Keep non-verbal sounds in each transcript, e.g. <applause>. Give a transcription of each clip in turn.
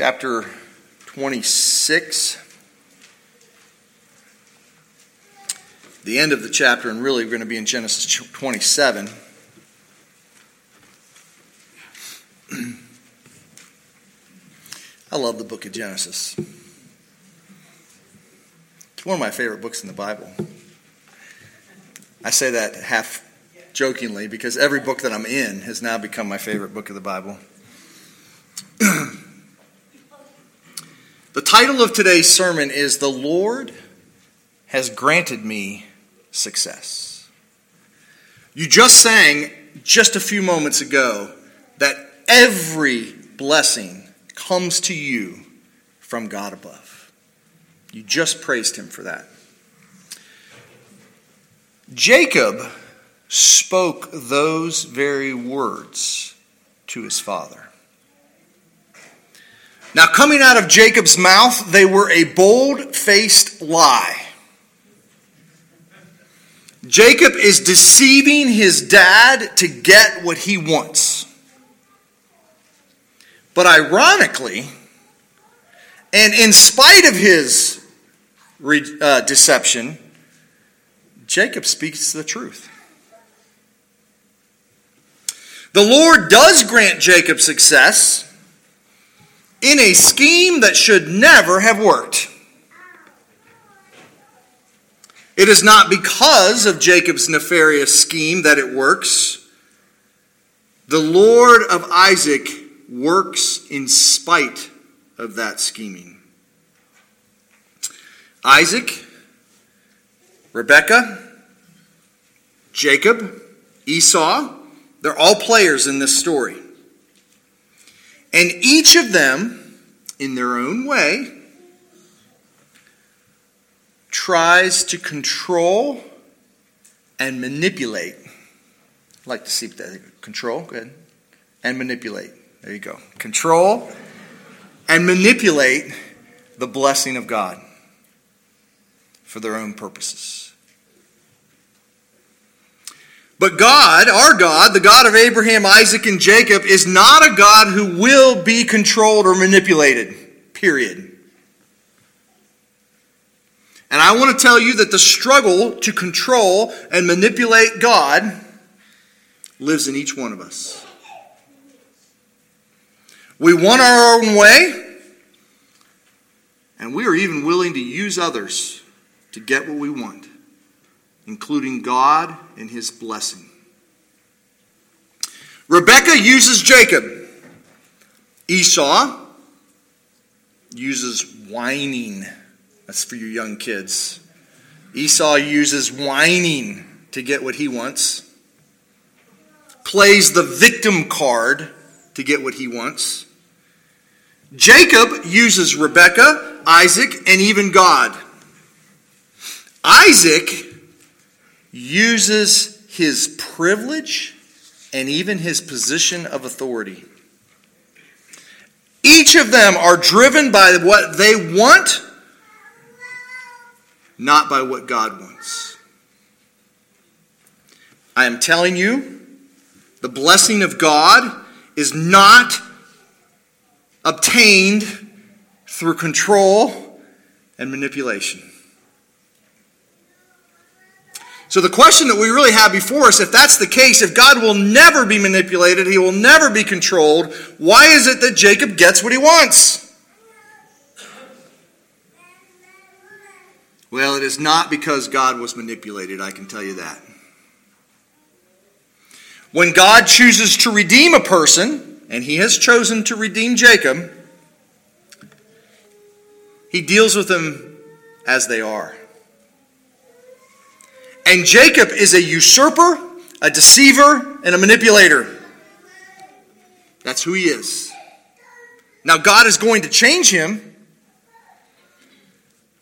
chapter 26. The end of the chapter, and really we're going to be in Genesis 27. <clears throat> I love the book of Genesis. It's one of my favorite books in the Bible. I say that half jokingly because every book that I'm in has now become my favorite book of the Bible. Title of today's sermon is The Lord Has Granted Me Success. You just sang just a few moments ago that every blessing comes to you from God above. You just praised him for that. Jacob spoke those very words to his father. Now, coming out of Jacob's mouth, they were a bold faced lie. Jacob is deceiving his dad to get what he wants. But ironically, and in spite of his uh, deception, Jacob speaks the truth. The Lord does grant Jacob success in a scheme that should never have worked. It is not because of Jacob's nefarious scheme that it works. The Lord of Isaac works in spite of that scheming. Isaac, Rebekah, Jacob, Esau, they're all players in this story. And each of them, in their own way, tries to control and manipulate. I'd like to see that. Control, good. And manipulate. There you go. Control and manipulate the blessing of God for their own purposes. But God, our God, the God of Abraham, Isaac, and Jacob, is not a God who will be controlled or manipulated. Period. And I want to tell you that the struggle to control and manipulate God lives in each one of us. We want our own way, and we are even willing to use others to get what we want including God and his blessing. Rebekah uses Jacob. Esau uses whining. That's for you young kids. Esau uses whining to get what he wants, plays the victim card to get what he wants. Jacob uses Rebekah, Isaac, and even God. Isaac uses his privilege and even his position of authority. Each of them are driven by what they want, not by what God wants. I am telling you, the blessing of God is not obtained through control and manipulation. So, the question that we really have before us, if that's the case, if God will never be manipulated, he will never be controlled, why is it that Jacob gets what he wants? Well, it is not because God was manipulated, I can tell you that. When God chooses to redeem a person, and he has chosen to redeem Jacob, he deals with them as they are. And Jacob is a usurper, a deceiver, and a manipulator. That's who he is. Now, God is going to change him,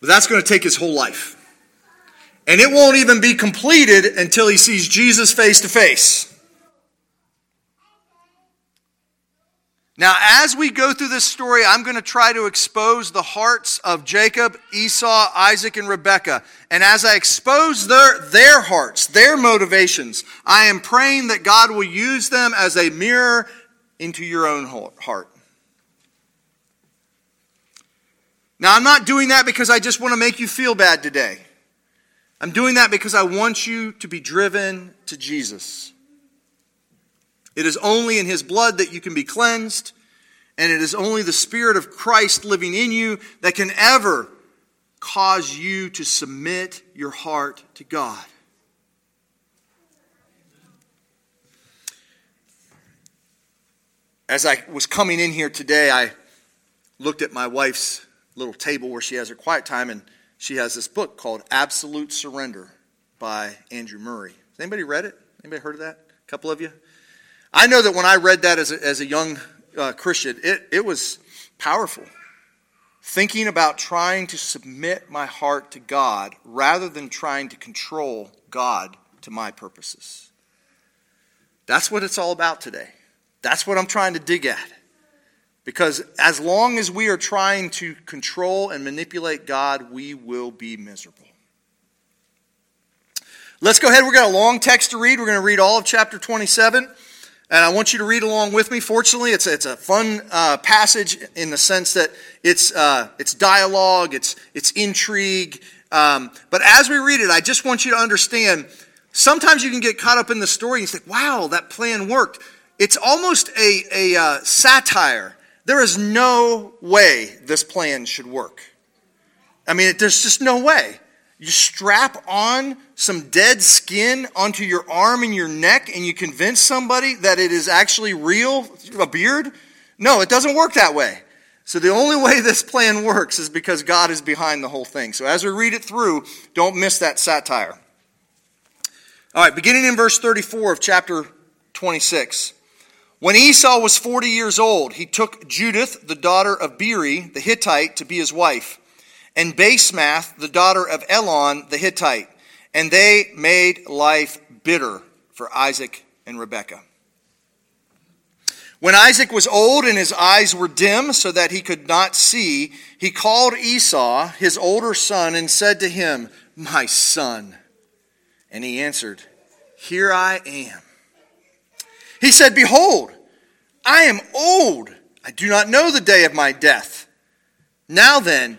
but that's going to take his whole life. And it won't even be completed until he sees Jesus face to face. Now, as we go through this story, I'm going to try to expose the hearts of Jacob, Esau, Isaac, and Rebekah. And as I expose their, their hearts, their motivations, I am praying that God will use them as a mirror into your own heart. Now, I'm not doing that because I just want to make you feel bad today. I'm doing that because I want you to be driven to Jesus. It is only in His blood that you can be cleansed, and it is only the Spirit of Christ living in you that can ever cause you to submit your heart to God. As I was coming in here today, I looked at my wife's little table where she has her quiet time, and she has this book called Absolute Surrender by Andrew Murray. Has anybody read it? Anybody heard of that? A couple of you? I know that when I read that as a, as a young uh, Christian, it, it was powerful. Thinking about trying to submit my heart to God rather than trying to control God to my purposes. That's what it's all about today. That's what I'm trying to dig at. Because as long as we are trying to control and manipulate God, we will be miserable. Let's go ahead. We've got a long text to read. We're going to read all of chapter 27. And I want you to read along with me. Fortunately, it's it's a fun uh, passage in the sense that it's, uh, it's dialogue, it's, it's intrigue. Um, but as we read it, I just want you to understand sometimes you can get caught up in the story and you think, wow, that plan worked. It's almost a, a uh, satire there is no way this plan should work. I mean, there's just no way. You strap on some dead skin onto your arm and your neck and you convince somebody that it is actually real, a beard? No, it doesn't work that way. So the only way <laughs> this plan works is because God is behind the whole thing. So as we read it through, don't miss that satire. All right, beginning in verse 34 of chapter 26. When Esau was 40 years old, he took Judith, the daughter of Beeri, the Hittite, to be his wife, and Basemath, the daughter of Elon, the Hittite. And they made life bitter for Isaac and Rebekah. When Isaac was old and his eyes were dim so that he could not see, he called Esau, his older son, and said to him, My son. And he answered, Here I am. He said, Behold, I am old. I do not know the day of my death. Now then,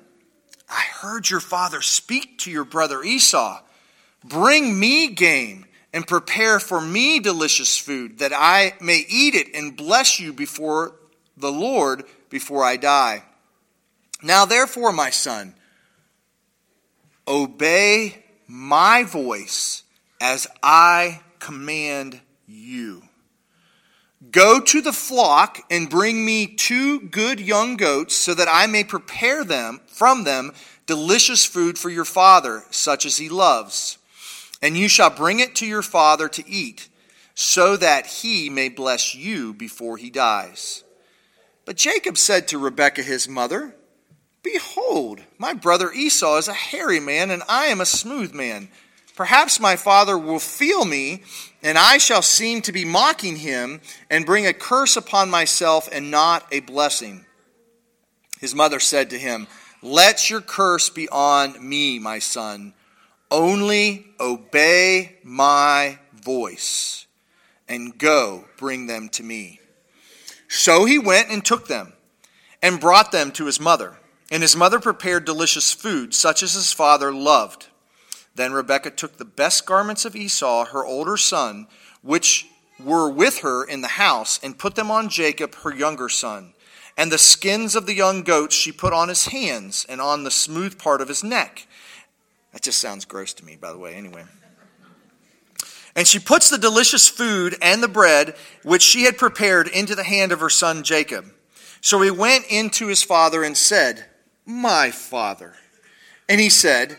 I heard your father speak to your brother Esau. Bring me game and prepare for me delicious food, that I may eat it and bless you before the Lord before I die. Now, therefore, my son, obey my voice as I command you. Go to the flock and bring me two good young goats so that I may prepare them from them delicious food for your father, such as he loves. And you shall bring it to your father to eat, so that he may bless you before he dies. But Jacob said to Rebekah his mother, Behold, my brother Esau is a hairy man, and I am a smooth man. Perhaps my father will feel me, and I shall seem to be mocking him, and bring a curse upon myself and not a blessing. His mother said to him, Let your curse be on me, my son. Only obey my voice, and go bring them to me. So he went and took them, and brought them to his mother. And his mother prepared delicious food, such as his father loved. Then Rebekah took the best garments of Esau, her older son, which were with her in the house, and put them on Jacob, her younger son. And the skins of the young goats she put on his hands and on the smooth part of his neck. That just sounds gross to me, by the way, anyway. And she puts the delicious food and the bread which she had prepared into the hand of her son Jacob. So he went in to his father and said, My father. And he said,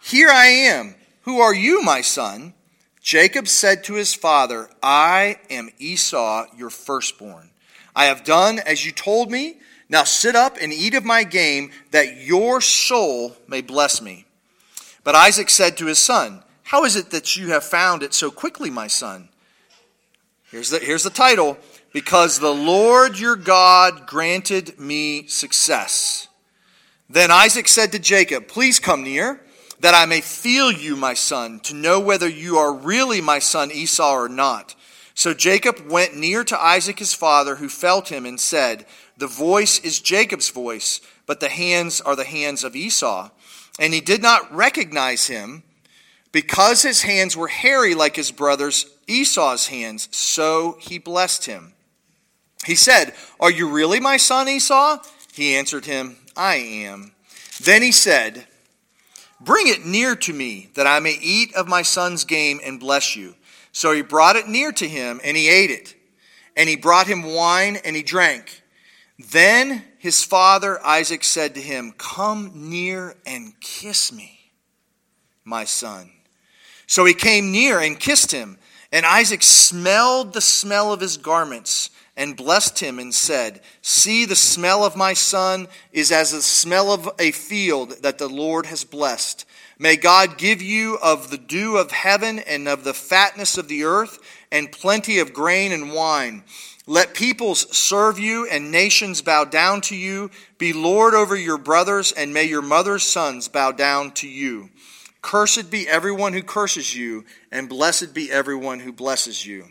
here I am. Who are you, my son? Jacob said to his father, I am Esau, your firstborn. I have done as you told me. Now sit up and eat of my game, that your soul may bless me. But Isaac said to his son, How is it that you have found it so quickly, my son? Here's the, here's the title Because the Lord your God granted me success. Then Isaac said to Jacob, Please come near, that I may feel you, my son, to know whether you are really my son Esau or not. So Jacob went near to Isaac his father, who felt him, and said, The voice is Jacob's voice, but the hands are the hands of Esau. And he did not recognize him, because his hands were hairy like his brother's Esau's hands, so he blessed him. He said, Are you really my son Esau? He answered him, I am. Then he said, Bring it near to me, that I may eat of my son's game and bless you. So he brought it near to him, and he ate it. And he brought him wine, and he drank. Then his father Isaac said to him, Come near and kiss me, my son. So he came near and kissed him. And Isaac smelled the smell of his garments and blessed him and said, See, the smell of my son is as the smell of a field that the Lord has blessed. May God give you of the dew of heaven and of the fatness of the earth and plenty of grain and wine. Let peoples serve you and nations bow down to you. Be Lord over your brothers, and may your mother's sons bow down to you. Cursed be everyone who curses you, and blessed be everyone who blesses you.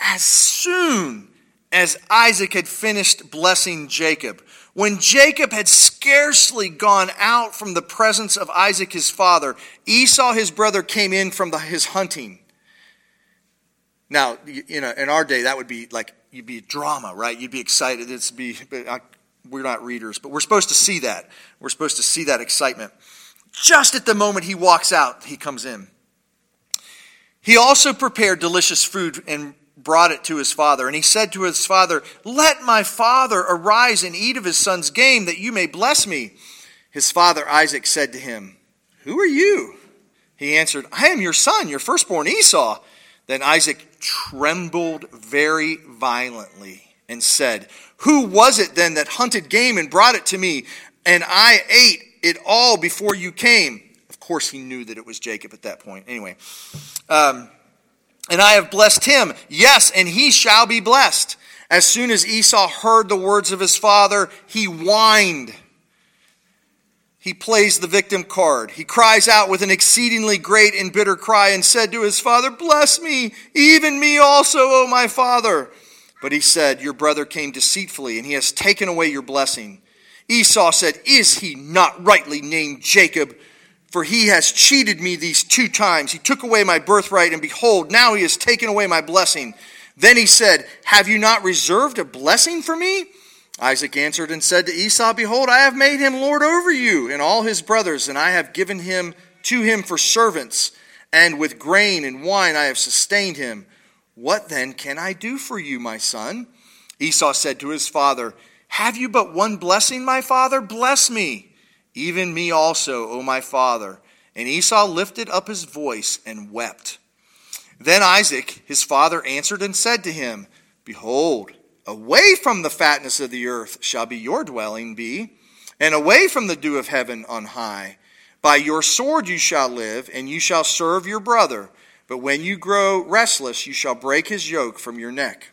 As soon as Isaac had finished blessing Jacob, when Jacob had scarcely gone out from the presence of Isaac his father, Esau his brother came in from the, his hunting. Now, you know, in our day, that would be like you'd be drama, right? You'd be excited. It's be, we're not readers, but we're supposed to see that. We're supposed to see that excitement. Just at the moment he walks out, he comes in. He also prepared delicious food and brought it to his father. And he said to his father, Let my father arise and eat of his son's game, that you may bless me. His father Isaac said to him, Who are you? He answered, I am your son, your firstborn Esau. Then Isaac trembled very violently and said, Who was it then that hunted game and brought it to me, and I ate it all before you came? Of course, he knew that it was Jacob at that point. Anyway, um, and I have blessed him. Yes, and he shall be blessed. As soon as Esau heard the words of his father, he whined. He plays the victim card. He cries out with an exceedingly great and bitter cry and said to his father, Bless me, even me also, O my father. But he said, Your brother came deceitfully, and he has taken away your blessing. Esau said, Is he not rightly named Jacob? For he has cheated me these two times. He took away my birthright, and behold, now he has taken away my blessing. Then he said, Have you not reserved a blessing for me? Isaac answered and said to Esau, Behold, I have made him lord over you and all his brothers, and I have given him to him for servants, and with grain and wine I have sustained him. What then can I do for you, my son? Esau said to his father, Have you but one blessing, my father? Bless me even me also, O my father. And Esau lifted up his voice and wept. Then Isaac, his father, answered and said to him, Behold, away from the fatness of the earth shall be your dwelling be, and away from the dew of heaven on high. By your sword you shall live, and you shall serve your brother. But when you grow restless, you shall break his yoke from your neck.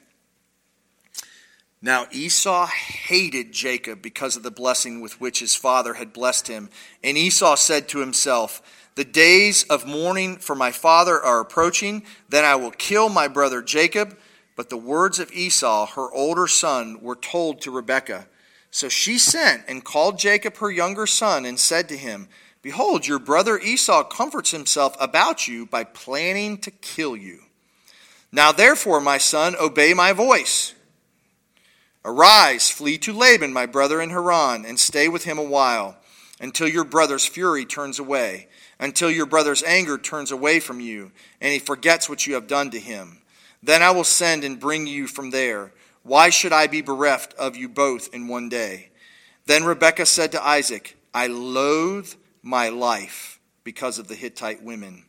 Now Esau hated Jacob because of the blessing with which his father had blessed him. And Esau said to himself, The days of mourning for my father are approaching. Then I will kill my brother Jacob. But the words of Esau, her older son, were told to Rebekah. So she sent and called Jacob her younger son and said to him, Behold, your brother Esau comforts himself about you by planning to kill you. Now therefore, my son, obey my voice. Arise, flee to Laban, my brother in Haran, and stay with him a while, until your brother's fury turns away, until your brother's anger turns away from you, and he forgets what you have done to him. Then I will send and bring you from there. Why should I be bereft of you both in one day? Then Rebekah said to Isaac, I loathe my life because of the Hittite women.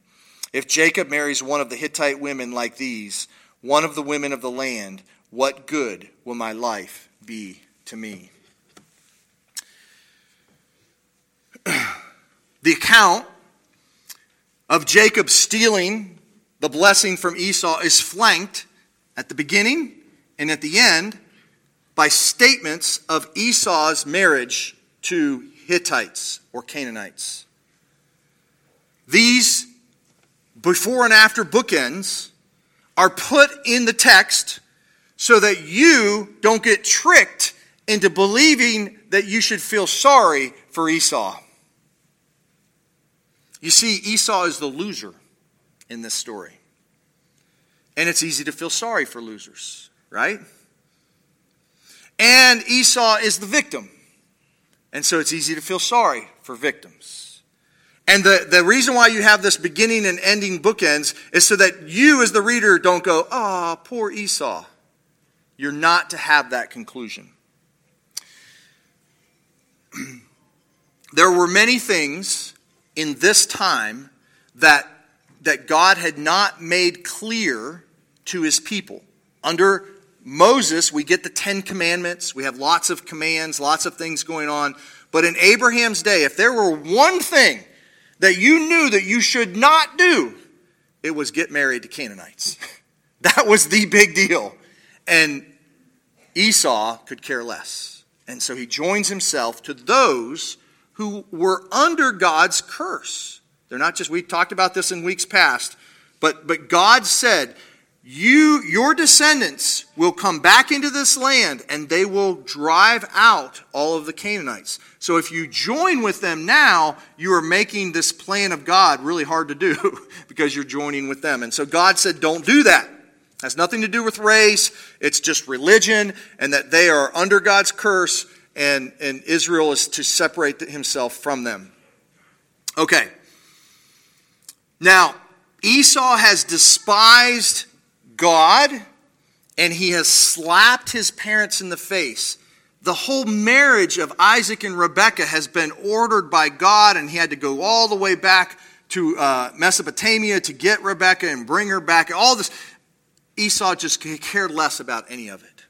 If Jacob marries one of the Hittite women like these, one of the women of the land, what good will my life be to me. <clears throat> the account of Jacob stealing the blessing from Esau is flanked at the beginning and at the end by statements of Esau's marriage to Hittites or Canaanites. These before and after bookends are put in the text so that you don't get tricked into believing that you should feel sorry for Esau. You see, Esau is the loser in this story. And it's easy to feel sorry for losers, right? And Esau is the victim. And so it's easy to feel sorry for victims. And the, the reason why you have this beginning and ending bookends is so that you, as the reader, don't go, oh, poor Esau. You're not to have that conclusion. <clears throat> there were many things in this time that, that God had not made clear to his people. Under Moses, we get the Ten Commandments. We have lots of commands, lots of things going on. But in Abraham's day, if there were one thing that you knew that you should not do, it was get married to Canaanites. <laughs> that was the big deal. And Esau could care less. And so he joins himself to those who were under God's curse. They're not just, we talked about this in weeks past, but, but God said, you, your descendants will come back into this land and they will drive out all of the Canaanites. So if you join with them now, you are making this plan of God really hard to do <laughs> because you're joining with them. And so God said, don't do that has nothing to do with race. It's just religion and that they are under God's curse and, and Israel is to separate himself from them. Okay. Now, Esau has despised God and he has slapped his parents in the face. The whole marriage of Isaac and Rebekah has been ordered by God, and he had to go all the way back to uh, Mesopotamia to get Rebekah and bring her back. All this. Esau just cared less about any of it.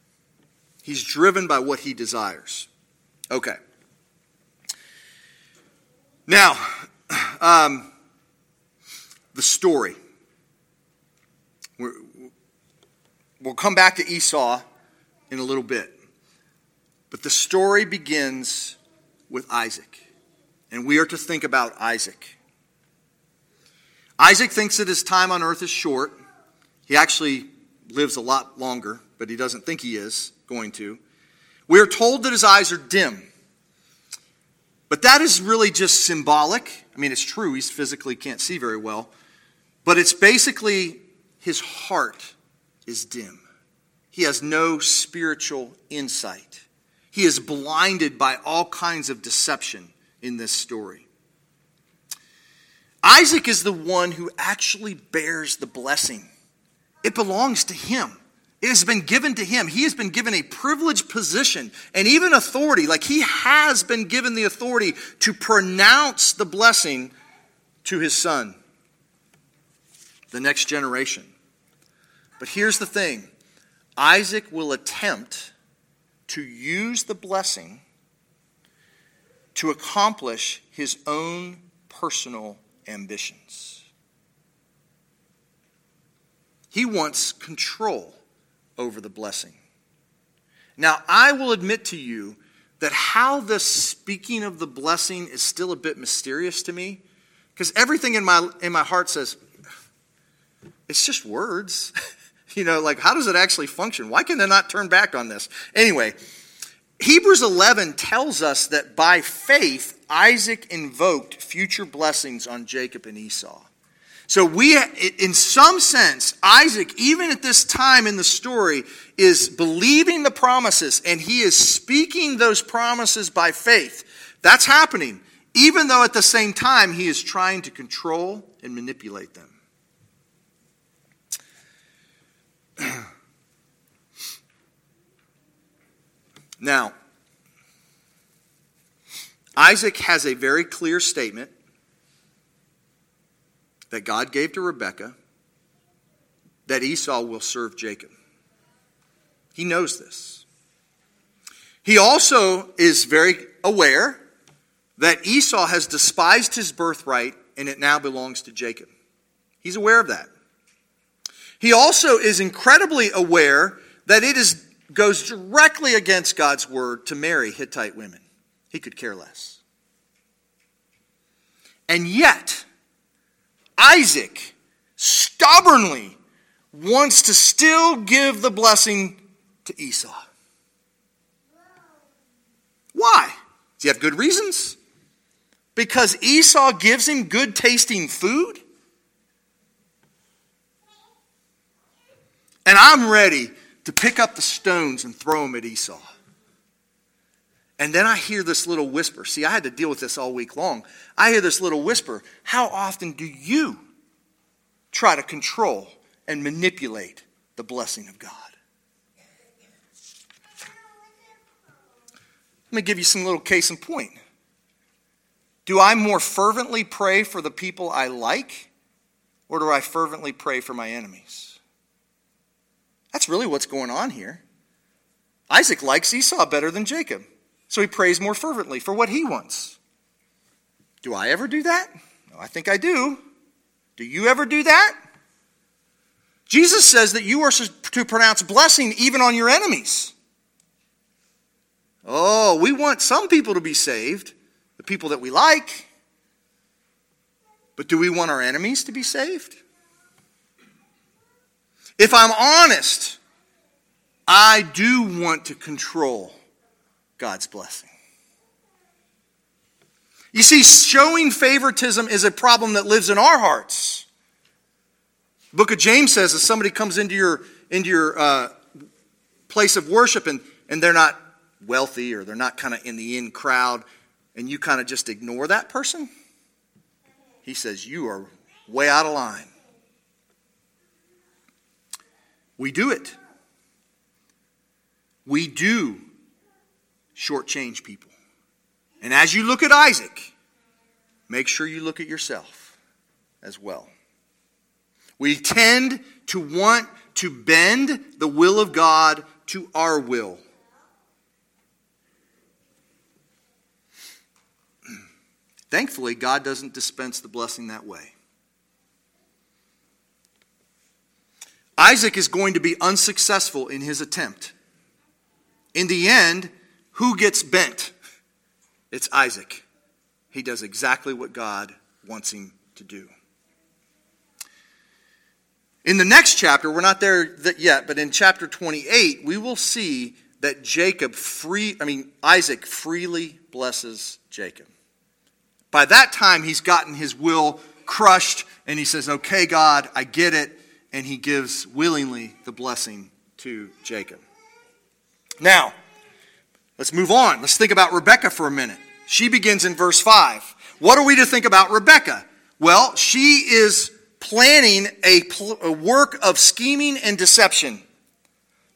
He's driven by what he desires. Okay. Now, <clears throat> um, the story. we will come back to Esau in a little bit. But the story begins with Isaac. And we are to think about Isaac. Isaac thinks that his time on earth is short. He actually lives a lot longer, but he doesn't think he is going to. We are told that his eyes are dim. But that is really just symbolic. I mean, it's true, he physically can't see very well. But it's basically his heart is dim. He has no spiritual insight. He is blinded by all kinds of deception in this story. Isaac is the one who actually bears the blessing. It belongs to him. It has been given to him. He has been given a privileged position and even authority. Like he has been given the authority to pronounce the blessing to his son, the next generation. But here's the thing Isaac will attempt to use the blessing to accomplish his own personal ambitions. He wants control over the blessing. Now, I will admit to you that how the speaking of the blessing is still a bit mysterious to me because everything in my in my heart says it's just words. <laughs> you know, like how does it actually function? Why can they not turn back on this? Anyway, Hebrews 11 tells us that by faith Isaac invoked future blessings on Jacob and Esau. So we, in some sense, Isaac, even at this time in the story, is believing the promises and he is speaking those promises by faith. That's happening, even though at the same time he is trying to control and manipulate them. <clears throat> now, Isaac has a very clear statement that God gave to Rebekah that Esau will serve Jacob. He knows this. He also is very aware that Esau has despised his birthright and it now belongs to Jacob. He's aware of that. He also is incredibly aware that it is, goes directly against God's word to marry Hittite women. He could care less. And yet, Isaac stubbornly wants to still give the blessing to Esau. Why? Does he have good reasons? Because Esau gives him good tasting food? And I'm ready to pick up the stones and throw them at Esau. And then I hear this little whisper. See, I had to deal with this all week long. I hear this little whisper. How often do you try to control and manipulate the blessing of God? Let me give you some little case in point. Do I more fervently pray for the people I like, or do I fervently pray for my enemies? That's really what's going on here. Isaac likes Esau better than Jacob, so he prays more fervently for what he wants. Do I ever do that? No, I think I do. Do you ever do that? Jesus says that you are to pronounce blessing even on your enemies. Oh, we want some people to be saved, the people that we like. But do we want our enemies to be saved? If I'm honest, I do want to control God's blessing. You see, showing favoritism is a problem that lives in our hearts. The book of James says if somebody comes into your, into your uh, place of worship and, and they're not wealthy or they're not kind of in the in crowd, and you kind of just ignore that person, he says, You are way out of line. We do it. We do shortchange people. And as you look at Isaac, make sure you look at yourself as well. We tend to want to bend the will of God to our will. <clears throat> Thankfully, God doesn't dispense the blessing that way. Isaac is going to be unsuccessful in his attempt. In the end, who gets bent? It's Isaac. He does exactly what God wants him to do. In the next chapter, we're not there yet, but in chapter 28, we will see that Jacob free, I mean, Isaac freely blesses Jacob. By that time, he's gotten his will crushed, and he says, Okay, God, I get it. And he gives willingly the blessing to Jacob. Now, let's move on. Let's think about Rebecca for a minute. She begins in verse 5. What are we to think about Rebecca? Well, she is planning a, pl- a work of scheming and deception.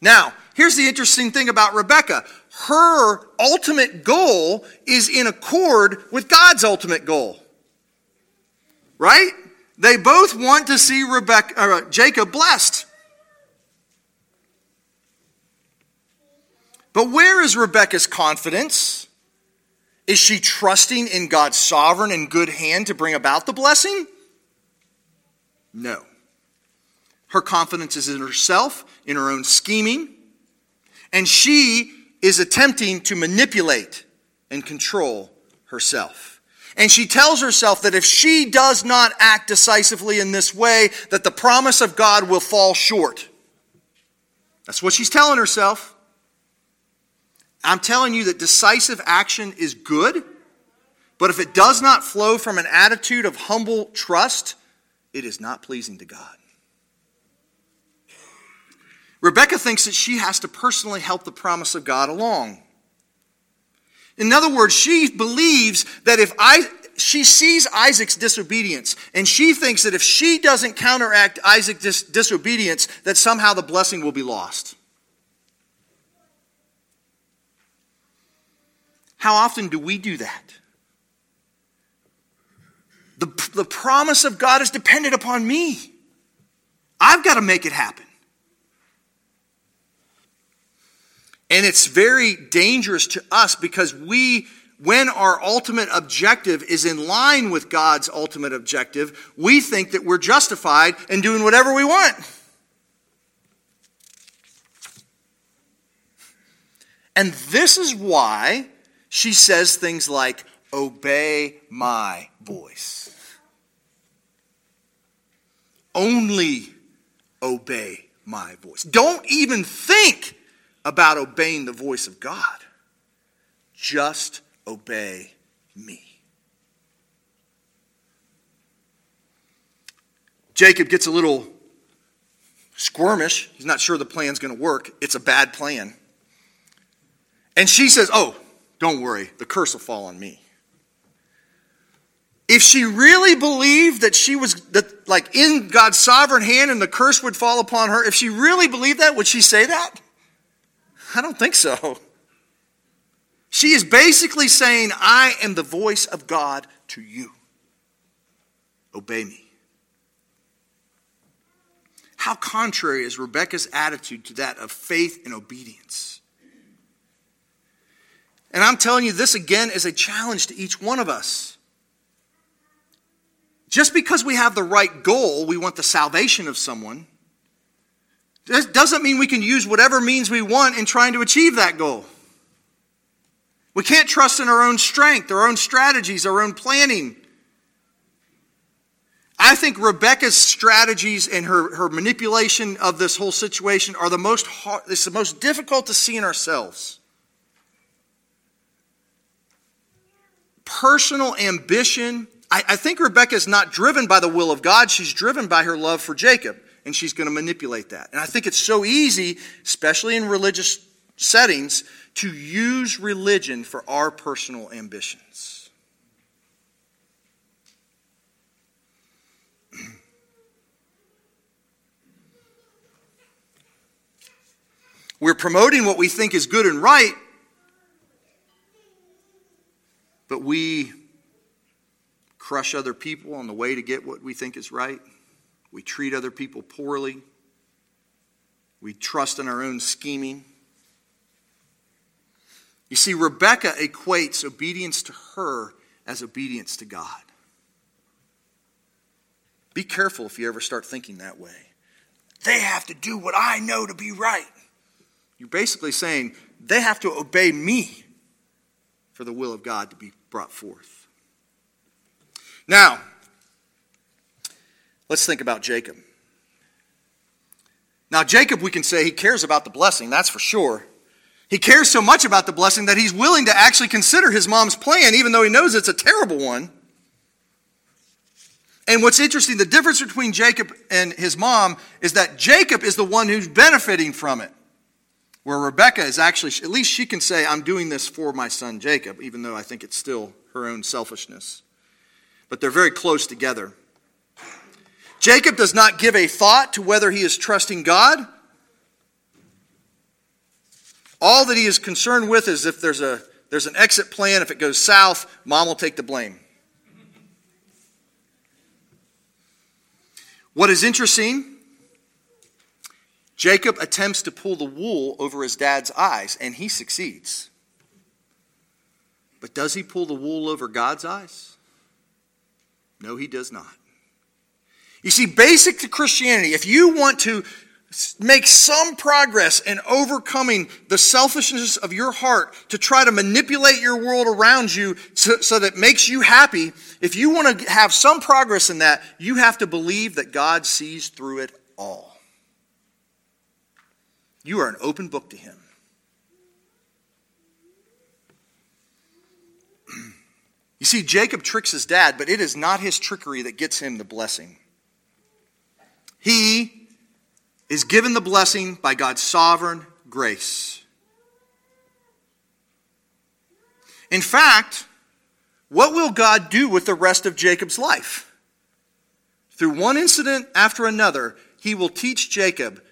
Now, here's the interesting thing about Rebecca her ultimate goal is in accord with God's ultimate goal. Right? They both want to see Rebecca, uh, Jacob blessed. But where is Rebecca's confidence? Is she trusting in God's sovereign and good hand to bring about the blessing? No. Her confidence is in herself, in her own scheming, and she is attempting to manipulate and control herself. And she tells herself that if she does not act decisively in this way, that the promise of God will fall short. That's what she's telling herself. I'm telling you that decisive action is good, but if it does not flow from an attitude of humble trust, it is not pleasing to God. Rebecca thinks that she has to personally help the promise of God along. In other words, she believes that if I, she sees Isaac's disobedience, and she thinks that if she doesn't counteract Isaac's dis- disobedience, that somehow the blessing will be lost. How often do we do that? The, the promise of God is dependent upon me. I've got to make it happen. And it's very dangerous to us because we, when our ultimate objective is in line with God's ultimate objective, we think that we're justified in doing whatever we want. And this is why she says things like, Obey my voice. Only obey my voice. Don't even think about obeying the voice of God. Just obey me. Jacob gets a little squirmish. He's not sure the plan's going to work. It's a bad plan. And she says, Oh, don't worry, the curse will fall on me. If she really believed that she was that like in God's sovereign hand and the curse would fall upon her, if she really believed that, would she say that? I don't think so. She is basically saying, I am the voice of God to you. Obey me. How contrary is Rebecca's attitude to that of faith and obedience? And I'm telling you, this again is a challenge to each one of us. Just because we have the right goal, we want the salvation of someone, That doesn't mean we can use whatever means we want in trying to achieve that goal. We can't trust in our own strength, our own strategies, our own planning. I think Rebecca's strategies and her, her manipulation of this whole situation are the most hard, it's the most difficult to see in ourselves. Personal ambition I, I think Rebecca is not driven by the will of God, she's driven by her love for Jacob, and she's going to manipulate that. And I think it's so easy, especially in religious settings, to use religion for our personal ambitions. <clears throat> We're promoting what we think is good and right, but we crush other people on the way to get what we think is right. We treat other people poorly. We trust in our own scheming. You see, Rebecca equates obedience to her as obedience to God. Be careful if you ever start thinking that way. They have to do what I know to be right. You're basically saying they have to obey me for the will of God to be brought forth. Now, let's think about Jacob. Now, Jacob, we can say he cares about the blessing, that's for sure. He cares so much about the blessing that he's willing to actually consider his mom's plan, even though he knows it's a terrible one. And what's interesting, the difference between Jacob and his mom is that Jacob is the one who's benefiting from it. Where Rebecca is actually, at least she can say, I'm doing this for my son Jacob, even though I think it's still her own selfishness but they're very close together. Jacob does not give a thought to whether he is trusting God. All that he is concerned with is if there's, a, there's an exit plan, if it goes south, mom will take the blame. What is interesting, Jacob attempts to pull the wool over his dad's eyes, and he succeeds. But does he pull the wool over God's eyes? No, he does not. You see, basic to Christianity, if you want to make some progress in overcoming the selfishness of your heart to try to manipulate your world around you so, so, that makes you happy, if you want to have some progress in that, you have to believe that God sees through it all. You are an open book to Him. <clears throat> You see, Jacob tricks his dad, but it is not his trickery that gets him the blessing. He is given the blessing by God's sovereign grace. In fact, what will God do with the rest of Jacob's life? Through one incident after another, he will teach Jacob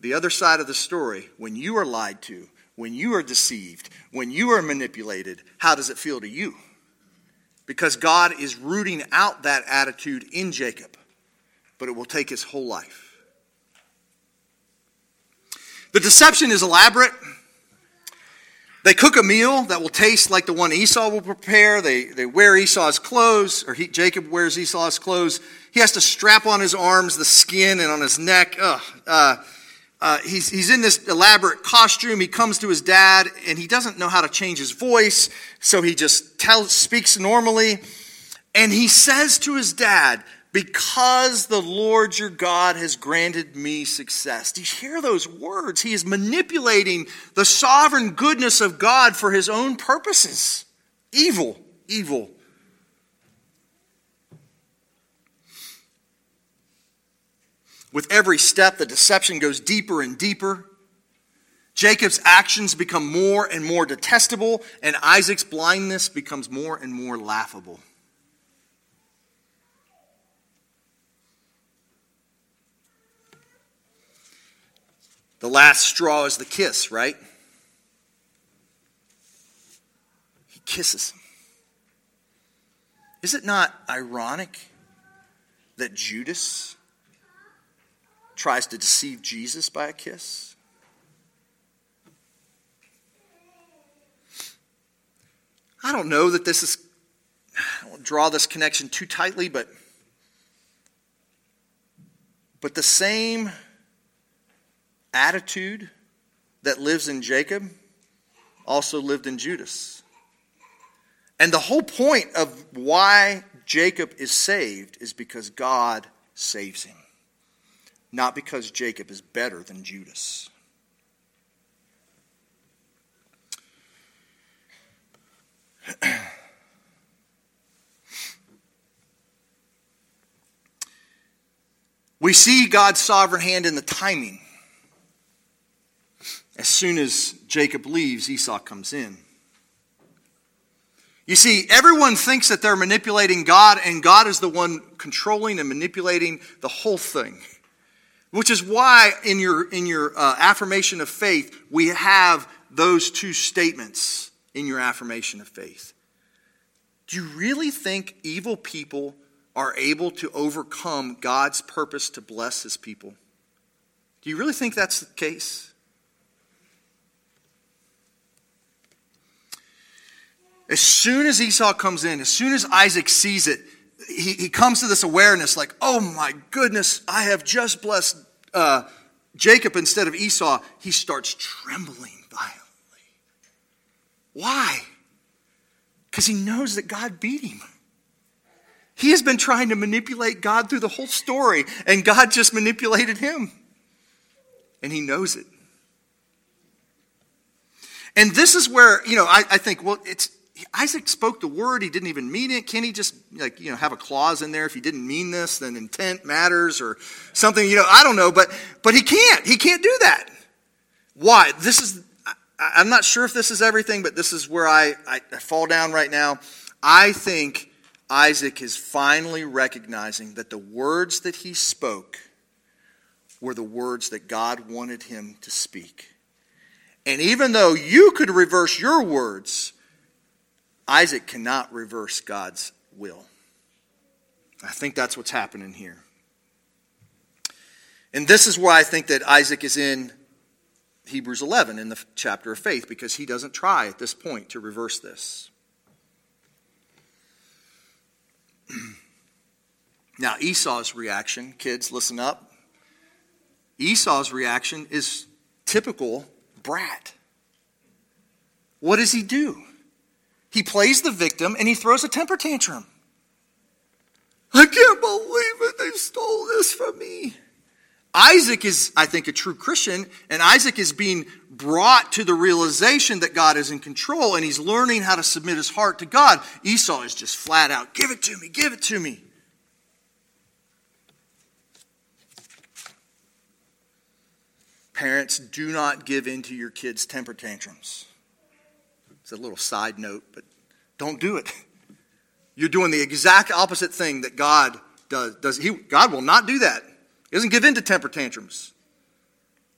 the other side of the story when you are lied to, when you are deceived, when you are manipulated. How does it feel to you? because God is rooting out that attitude in Jacob, but it will take his whole life. The deception is elaborate, They cook a meal that will taste like the one Esau will prepare. They, they wear Esau's clothes, or he, Jacob wears Esau's clothes. He has to strap on his arms the skin and on his neck. Ugh. Uh, uh, he's, he's in this elaborate costume. He comes to his dad, and he doesn't know how to change his voice, so he just tells, speaks normally. And he says to his dad, because the Lord your God has granted me success. Do you hear those words? He is manipulating the sovereign goodness of God for his own purposes. Evil, evil. With every step, the deception goes deeper and deeper. Jacob's actions become more and more detestable, and Isaac's blindness becomes more and more laughable. The last straw is the kiss, right? He kisses him. Is it not ironic that Judas tries to deceive Jesus by a kiss? I don't know that this is, I don't draw this connection too tightly, but, but the same attitude that lives in Jacob also lived in Judas. And the whole point of why Jacob is saved is because God saves him, not because Jacob is better than Judas. we see God's sovereign hand in the timing as soon as Jacob leaves, Esau comes in. You see, everyone thinks that they're manipulating God, and God is the one controlling and manipulating the whole thing. Which is why, in your, in your uh, affirmation of faith, we have those two statements in your affirmation of faith. Do you really think evil people are able to overcome God's purpose to bless his people? Do you really think that's the case? As soon as Esau comes in, as soon as Isaac sees it, he, he comes to this awareness like, oh my goodness, I have just blessed uh, Jacob instead of Esau. He starts trembling violently. Why? Because he knows that God beat him. He has been trying to manipulate God through the whole story, and God just manipulated him. And he knows it. And this is where, you know, I, I think, well, it's Isaac spoke the word, he didn't even mean it. Can he just like you know have a clause in there if he didn't mean this, then intent matters or something, you know, I don't know, but but he can't. He can't do that. Why? This is I, am not sure if this is everything, but this is where I, I, I fall down right now. I think Isaac is finally recognizing that the words that he spoke were the words that God wanted him to speak. And even though you could reverse your words, Isaac cannot reverse God's will. I think that's what's happening here. And this is why I think that Isaac is in Hebrews 11 in the chapter of faith, because he doesn't try at this point to reverse this. <clears throat> now, Esau's reaction, kids, listen up. Esau's reaction is typical brat. What does he do? He plays the victim and he throws a temper tantrum. I can't believe it. They stole this from me. Isaac is, I think, a true Christian, and Isaac is being brought to the realization that God is in control, and he's learning how to submit his heart to God. Esau is just flat out, give it to me, give it to me. Parents, do not give in to your kids' temper tantrums. It's a little side note, but don't do it. <laughs> You're doing the exact opposite thing that God does. does he, God will not do that. He doesn't give in to temper tantrums.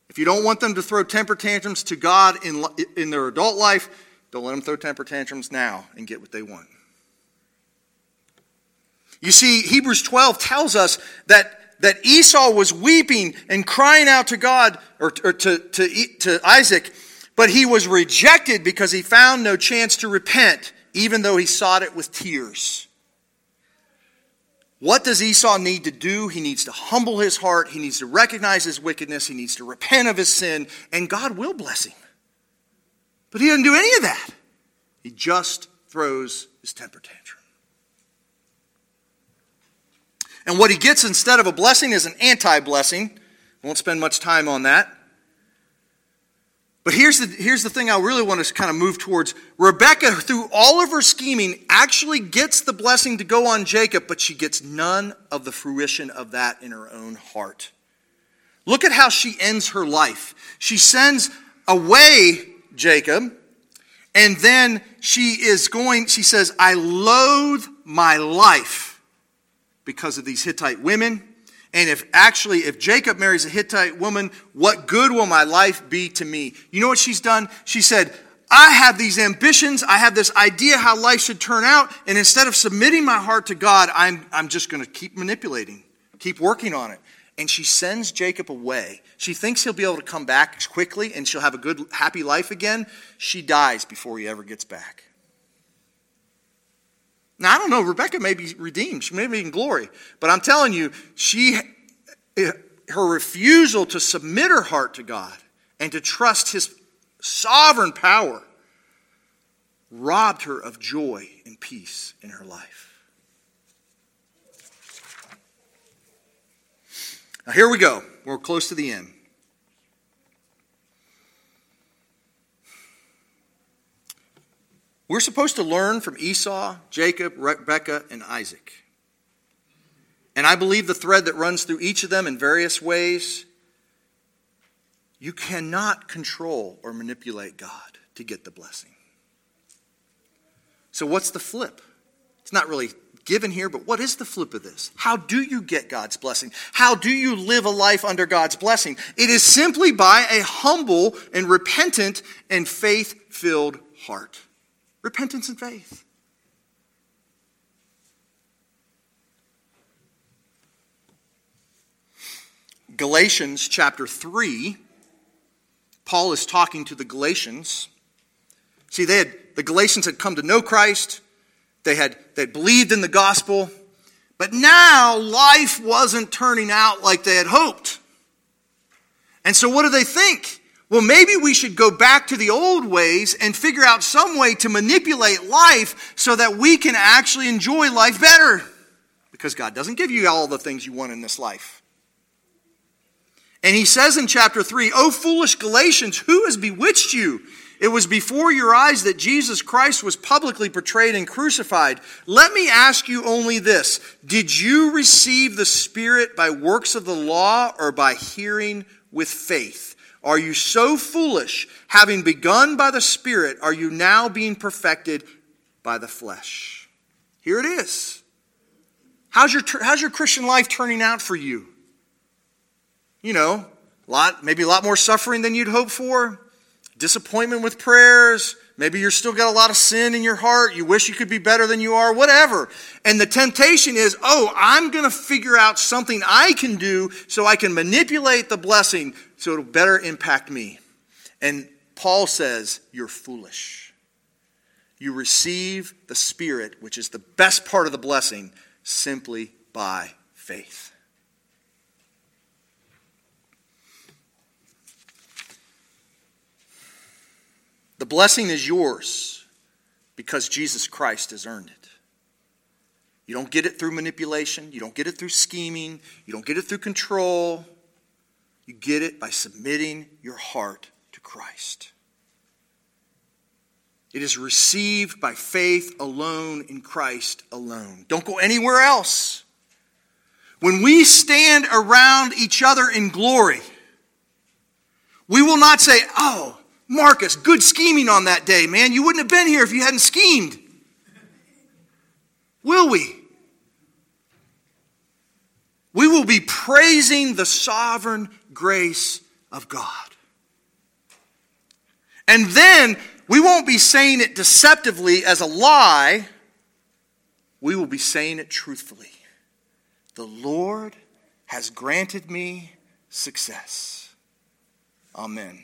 If you don't want them to throw temper tantrums to God in, in their adult life, don't let them throw temper tantrums now and get what they want. You see, Hebrews 12 tells us that, that Esau was weeping and crying out to God, or, or to, to, to Isaac, But he was rejected because he found no chance to repent, even though he sought it with tears. What does Esau need to do? He needs to humble his heart. He needs to recognize his wickedness. He needs to repent of his sin, and God will bless him. But he doesn't do any of that. He just throws his temper tantrum. And what he gets instead of a blessing is an anti blessing. Won't spend much time on that. But here's the, here's the thing I really want to kind of move towards. Rebecca, through all of her scheming, actually gets the blessing to go on Jacob, but she gets none of the fruition of that in her own heart. Look at how she ends her life. She sends away Jacob, and then she is going, she says, I loathe my life because of these Hittite women. And if actually, if Jacob marries a Hittite woman, what good will my life be to me? You know what she's done? She said, I have these ambitions. I have this idea how life should turn out. And instead of submitting my heart to God, I'm, I'm just going to keep manipulating, keep working on it. And she sends Jacob away. She thinks he'll be able to come back quickly and she'll have a good, happy life again. She dies before he ever gets back. Now, I don't know, Rebecca may be redeemed. She may be in glory. But I'm telling you, she, eh, her refusal to submit her heart to God and to trust his sovereign power robbed her of joy and peace in her life. Now, here we go. We're close to the end. We're supposed to learn from Esau, Jacob, Rebekah, and Isaac. And I believe the thread that runs through each of them in various ways you cannot control or manipulate God to get the blessing. So, what's the flip? It's not really given here, but what is the flip of this? How do you get God's blessing? How do you live a life under God's blessing? It is simply by a humble and repentant and faith filled heart. Repentance and faith. Galatians chapter 3, Paul is talking to the Galatians. See, they had, the Galatians had come to know Christ, they had they believed in the gospel, but now life wasn't turning out like they had hoped. And so, what do they think? Well, maybe we should go back to the old ways and figure out some way to manipulate life so that we can actually enjoy life better. Because God doesn't give you all the things you want in this life. And he says in chapter 3, O foolish Galatians, who has bewitched you? It was before your eyes that Jesus Christ was publicly portrayed and crucified. Let me ask you only this Did you receive the Spirit by works of the law or by hearing with faith? Are you so foolish? Having begun by the Spirit, are you now being perfected by the flesh? Here it is. How's your, how's your Christian life turning out for you? You know, a lot, maybe a lot more suffering than you'd hope for, disappointment with prayers, Maybe you're still got a lot of sin in your heart. You wish you could be better than you are, whatever. And the temptation is, oh, I'm going to figure out something I can do so I can manipulate the blessing so it'll better impact me. And Paul says, you're foolish. You receive the Spirit, which is the best part of the blessing, simply by faith. The blessing is yours because Jesus Christ has earned it. You don't get it through manipulation, you don't get it through scheming, you don't get it through control. You get it by submitting your heart to Christ. It is received by faith alone in Christ alone. Don't go anywhere else. When we stand around each other in glory, we will not say, Oh, Marcus, good scheming on that day, man. You wouldn't have been here if you hadn't schemed. Will we? We will be praising the sovereign grace of God. And then we won't be saying it deceptively as a lie, we will be saying it truthfully. The Lord has granted me success. Amen.